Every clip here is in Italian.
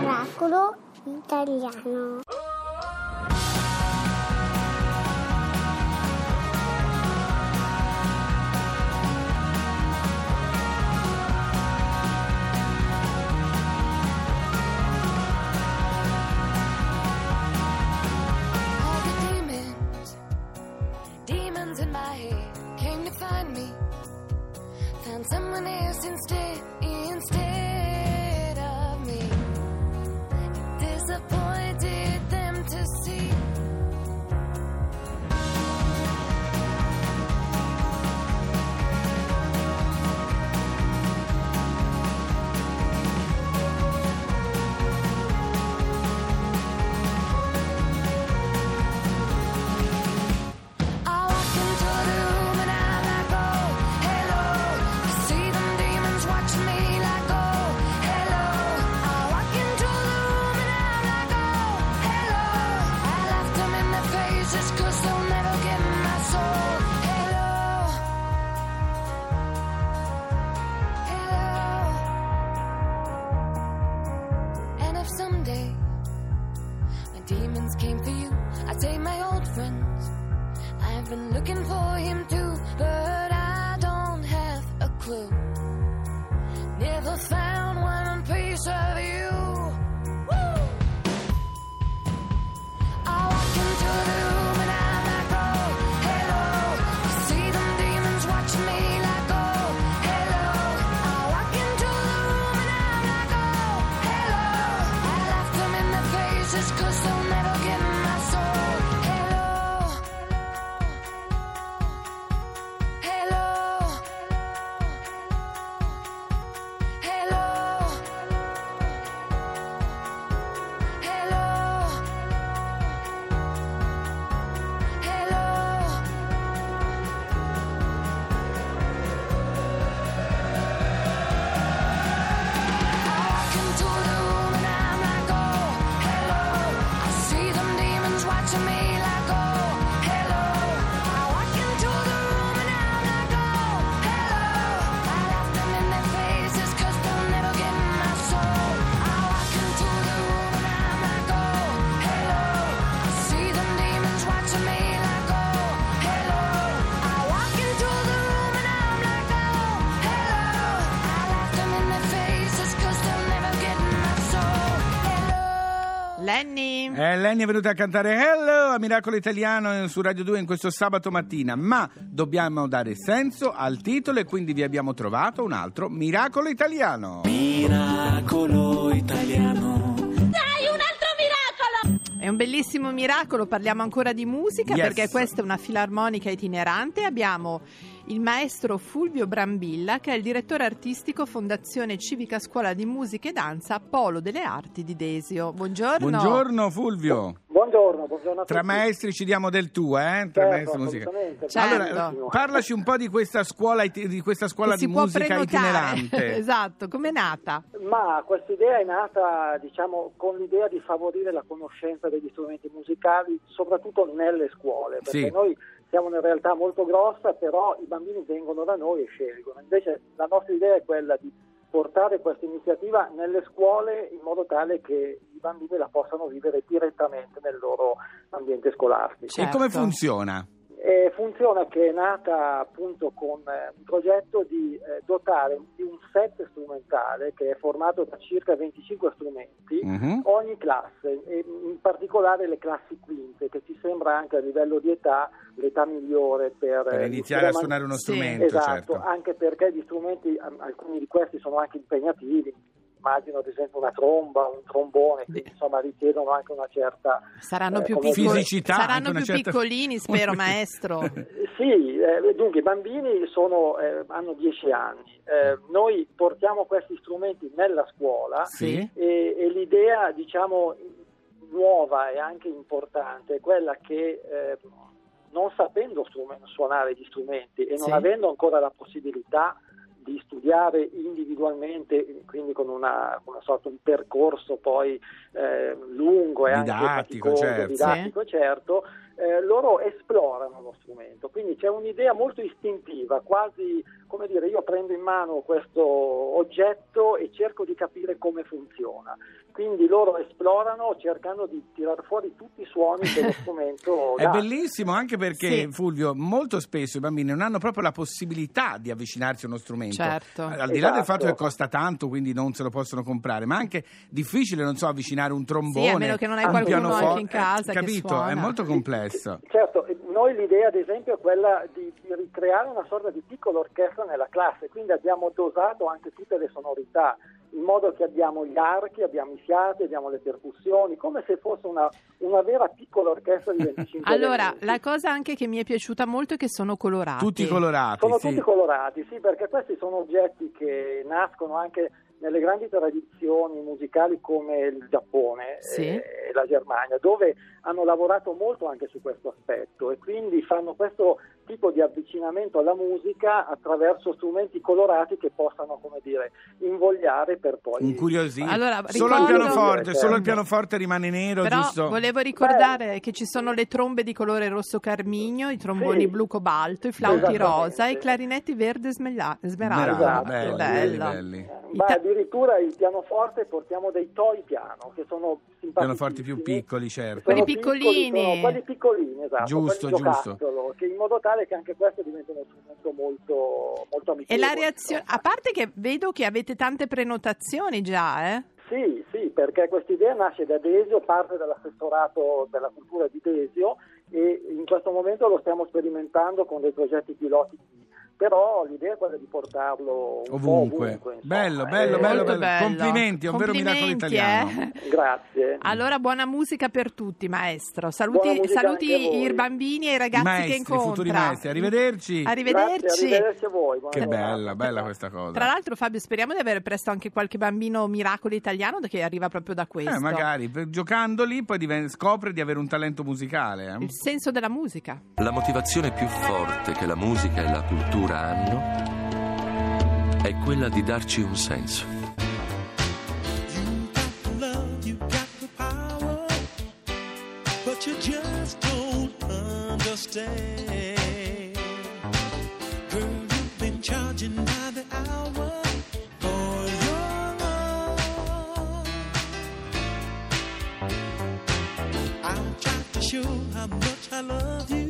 Miracolo italiano. All the demons, demons find me. Someone else instead, instead Lenny. Eh, Lenny è venuta a cantare Hello a Miracolo Italiano su Radio 2 in questo sabato mattina, ma dobbiamo dare senso al titolo e quindi vi abbiamo trovato un altro Miracolo Italiano. Miracolo italiano. È un bellissimo miracolo, parliamo ancora di musica Yes. perché questa è una filarmonica itinerante. Abbiamo il maestro Fulvio Brambilla che è il direttore artistico Fondazione Civica Scuola di Musica e Danza Polo delle Arti di Desio. Buongiorno. Buongiorno Fulvio. Buongiorno, buongiorno a tutti. Tra maestri ci diamo del tuo, eh? Tra Certo, maestri musica. Certo. Allora, parlaci un po' di questa scuola, di questa scuola di musica itinerante. esatto, com'è nata? Ma questa idea è nata, diciamo, con l'idea di favorire la conoscenza degli strumenti musicali, soprattutto nelle scuole, perché Sì. noi siamo una realtà molto grossa, però i bambini vengono da noi e scelgono. Invece la nostra idea è quella di portare questa iniziativa nelle scuole in modo tale che i bambini la possano vivere direttamente nel loro ambiente scolastico. E Certo. come funziona? Eh, funziona che è nata appunto con eh, un progetto di eh, dotare di un set strumentale che è formato da circa 25 strumenti Mhm. ogni classe, e in particolare le classi quinte, che ci sembra anche a livello di età l'età migliore per, Per eh, iniziare a suonare uno Sì. strumento, Esatto, certo. anche perché gli strumenti, alcuni di questi sono anche impegnativi, immagino ad esempio una tromba, un trombone, quindi insomma richiedono anche una certa... Saranno eh, più, piccoli- Fisicità, saranno più certa- piccolini, spero, maestro. Sì, eh, dunque i bambini sono, eh, hanno 10 anni, Eh, noi portiamo questi strumenti nella scuola Sì. e, e l'idea diciamo nuova e anche importante è quella che eh, non sapendo suonare gli strumenti e non Sì. avendo ancora la possibilità di studiare individualmente, quindi con una, una sorta un percorso poi eh, lungo e Didattico, anche faticoso, certo. didattico, certo, eh, loro esplorano lo strumento, quindi c'è un'idea molto istintiva, quasi come dire io prendo in mano questo oggetto e cerco di capire come funziona. Quindi loro esplorano cercando di tirar fuori tutti i suoni che lo strumento È dà. bellissimo anche perché, Sì. Fulvio, molto spesso i bambini non hanno proprio la possibilità di avvicinarsi a uno strumento. Certo. Al di là del Esatto. fatto che costa tanto, quindi non se lo possono comprare, ma anche difficile, non so, avvicinare un trombone. Sì, a meno che non hai un qualcuno pianoforte. anche in casa che Capito? suona. È molto complesso. Certo, noi l'idea ad esempio è quella di, ricreare una sorta di piccola orchestra nella classe, quindi abbiamo dosato anche tutte le sonorità, in modo che abbiamo gli archi, abbiamo i fiati, abbiamo le percussioni, come se fosse una, una vera piccola orchestra di 25 Allora, elementi. la cosa anche che mi è piaciuta molto è che sono colorati. Tutti colorati. Sono sì. tutti colorati, sì, perché questi sono oggetti che nascono anche nelle grandi tradizioni musicali come il Giappone Sì. eh, e la Germania, dove hanno lavorato molto anche su questo aspetto e quindi fanno questo tipo di avvicinamento alla musica attraverso strumenti colorati che possano, come dire, invogliare per poi... Incuriosito. Allora, solo il pianoforte, solo il Certo. pianoforte rimane nero, Però giusto? volevo ricordare che ci sono le trombe di colore rosso carmigno, i tromboni Sì. blu cobalto, i flauti rosa e i clarinetti verde. Smeraldo, Esatto. belli, Bello. belli, belli. Ma addirittura il pianoforte portiamo dei toy piano che sono simpatici. Pianoforti più piccoli, certo. Quelli Sono piccoli, piccolini. sono quelli piccolini, esatto. Giusto, giusto. Che in modo tale che anche questo diventa uno strumento molto, molto E amichevole. la reazione, a parte che vedo che avete tante prenotazioni già, eh? Sì, sì, perché questa idea nasce da Desio, parte dall'assessorato della cultura di Desio e in questo momento lo stiamo sperimentando con dei progetti piloti, però l'idea è quella di portarlo un Ovunque. po' ovunque. Bello, bello, Eh, bello, Molto bello. Complimenti, è un vero miracolo Complimenti, italiano. eh? Grazie. Allora, buona musica per tutti, maestro. Saluti, Buona saluti i bambini e i ragazzi maestri, che i incontra. futuri maestri. Arrivederci. Arrivederci. Grazie, arrivederci a voi. buona Che giornata. bella, bella questa cosa. Tra l'altro, Fabio, speriamo di avere presto anche qualche bambino miracolo italiano che arriva proprio da questo. Eh, magari, per- giocandoli poi diven- scopre di avere un talento musicale. eh. Il senso della musica. La motivazione più forte che la musica e la cultura hanno è quella di darci un senso. You got the love, you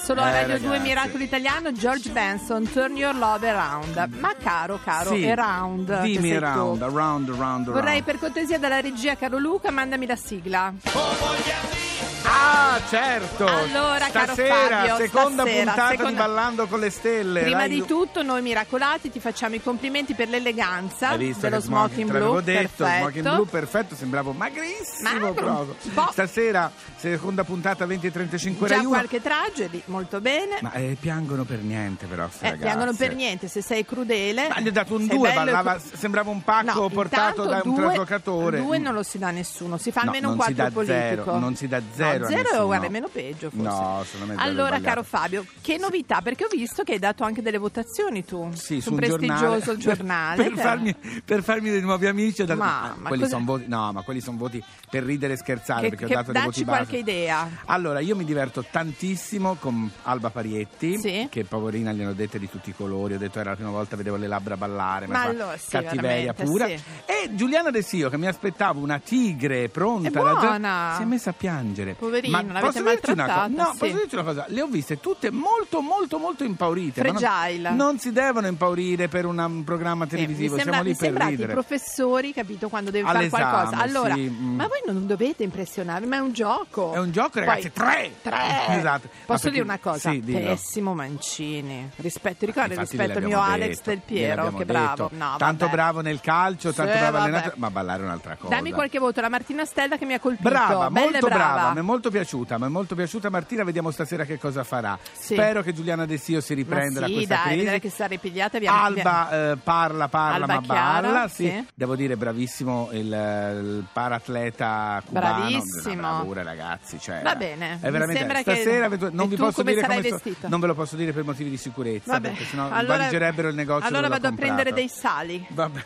solo a eh, Radio ragazzi. 2 Miracolo Italiano George Benson Turn Your Love Around. Ma caro caro sì, around dimmi around, around around around. Vorrei per cortesia dalla regia caro Luca mandami la sigla. Oh, Ah, certo! Allora, caro stasera, Fabio, seconda stasera, puntata di seconda- Ballando con le Stelle. Prima Rai di tutto, noi miracolati ti facciamo i complimenti per l'eleganza dello smoking blu. detto, perfetto. smoking blu perfetto, sembravo magrissimo Magro. Stasera, seconda puntata 20.35 Già Rai uno. qualche tragedy, molto bene. Ma eh, piangono per niente però eh, ragazze. piangono per niente, se sei crudele. Ma gli ho dato un sei 2, bello e ballava, cru- sembrava un pacco No, portato da un due- traslocatore. Due non lo si dà a nessuno, si fa No, almeno un non si 4 dà zero, politico. non si dà zero No, zero nessuno. guarda, è meno peggio forse. No, secondo me zero Allora, caro Fabio, che novità? Perché ho visto che hai dato anche delle votazioni tu Sì, su un prestigioso giornale. per, farmi, per farmi dei nuovi amici ho dato- Ma- ma quelli sono voti no ma quelli sono voti per ridere e scherzare Che, perché che ho dato dei voti base qualche idea. allora io mi diverto tantissimo con Alba Parietti Sì. che poverina gliene ho dette di tutti i colori ho detto era la prima volta vedevo le labbra ballare Ma qua allora, sì, cattiveria pura sì. e Giuliana De Sio che mi aspettavo una tigre pronta È buona. si è messa a piangere Poverina, ma l'avete posso dirti una cosa maltrattata, no sì. posso dirti una cosa le ho viste tutte molto molto molto impaurite ma non- Fragile. non, si devono impaurire per una- un programma televisivo mi, sembra, siamo lì mi per sembrate i ridere professori, capito, quando devi fare qualcosa. Allora, sì, mm. ma voi non dovete impressionarvi, ma è un gioco. È un gioco, Poi- ragazzi, tre! Tre! Esatto. Posso perché- dire una cosa? Sì. Pessimo Mancini. Rispetto, ricordi Infatti rispetto al mio gliel'abbiamo Alex detto, del Piero, che detto. bravo. No, tanto bravo nel calcio, tanto bravo vabbè. allenatore, ma ballare è un'altra cosa. Dammi qualche voto, la Martina Stella che mi ha colpito. Brava, Bella e molto brava. brava, molto piaciuta, mi è molto piaciuta Martina, vediamo stasera che cosa farà. Sì. Spero che Giuliana De Sio si Ma riprenda da sì, questa dai, crisi. che sta ripigliata via. Alba eh, parla, parla, Alba ma Chiara, balla. Sì. sì. Devo dire, bravissimo il, il paratleta cubano. Bravissimo. Bravura, ragazzi. Cioè, Va bene, È veramente, sembra che- stasera vedo- non vi posso dire come vestito? non ve lo posso dire per motivi di sicurezza, Vabbè, perché sennò allora, valigerebbero il negozio. Allora vado a prendere dei sali. Vabbè.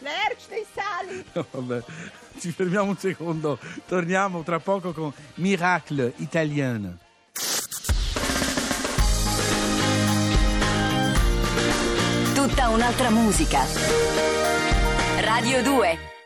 Lerch dei sali. No, vabbè. Ci fermiamo un secondo, torniamo tra poco con Miracle Italien. Tutta un'altra musica. Radio 2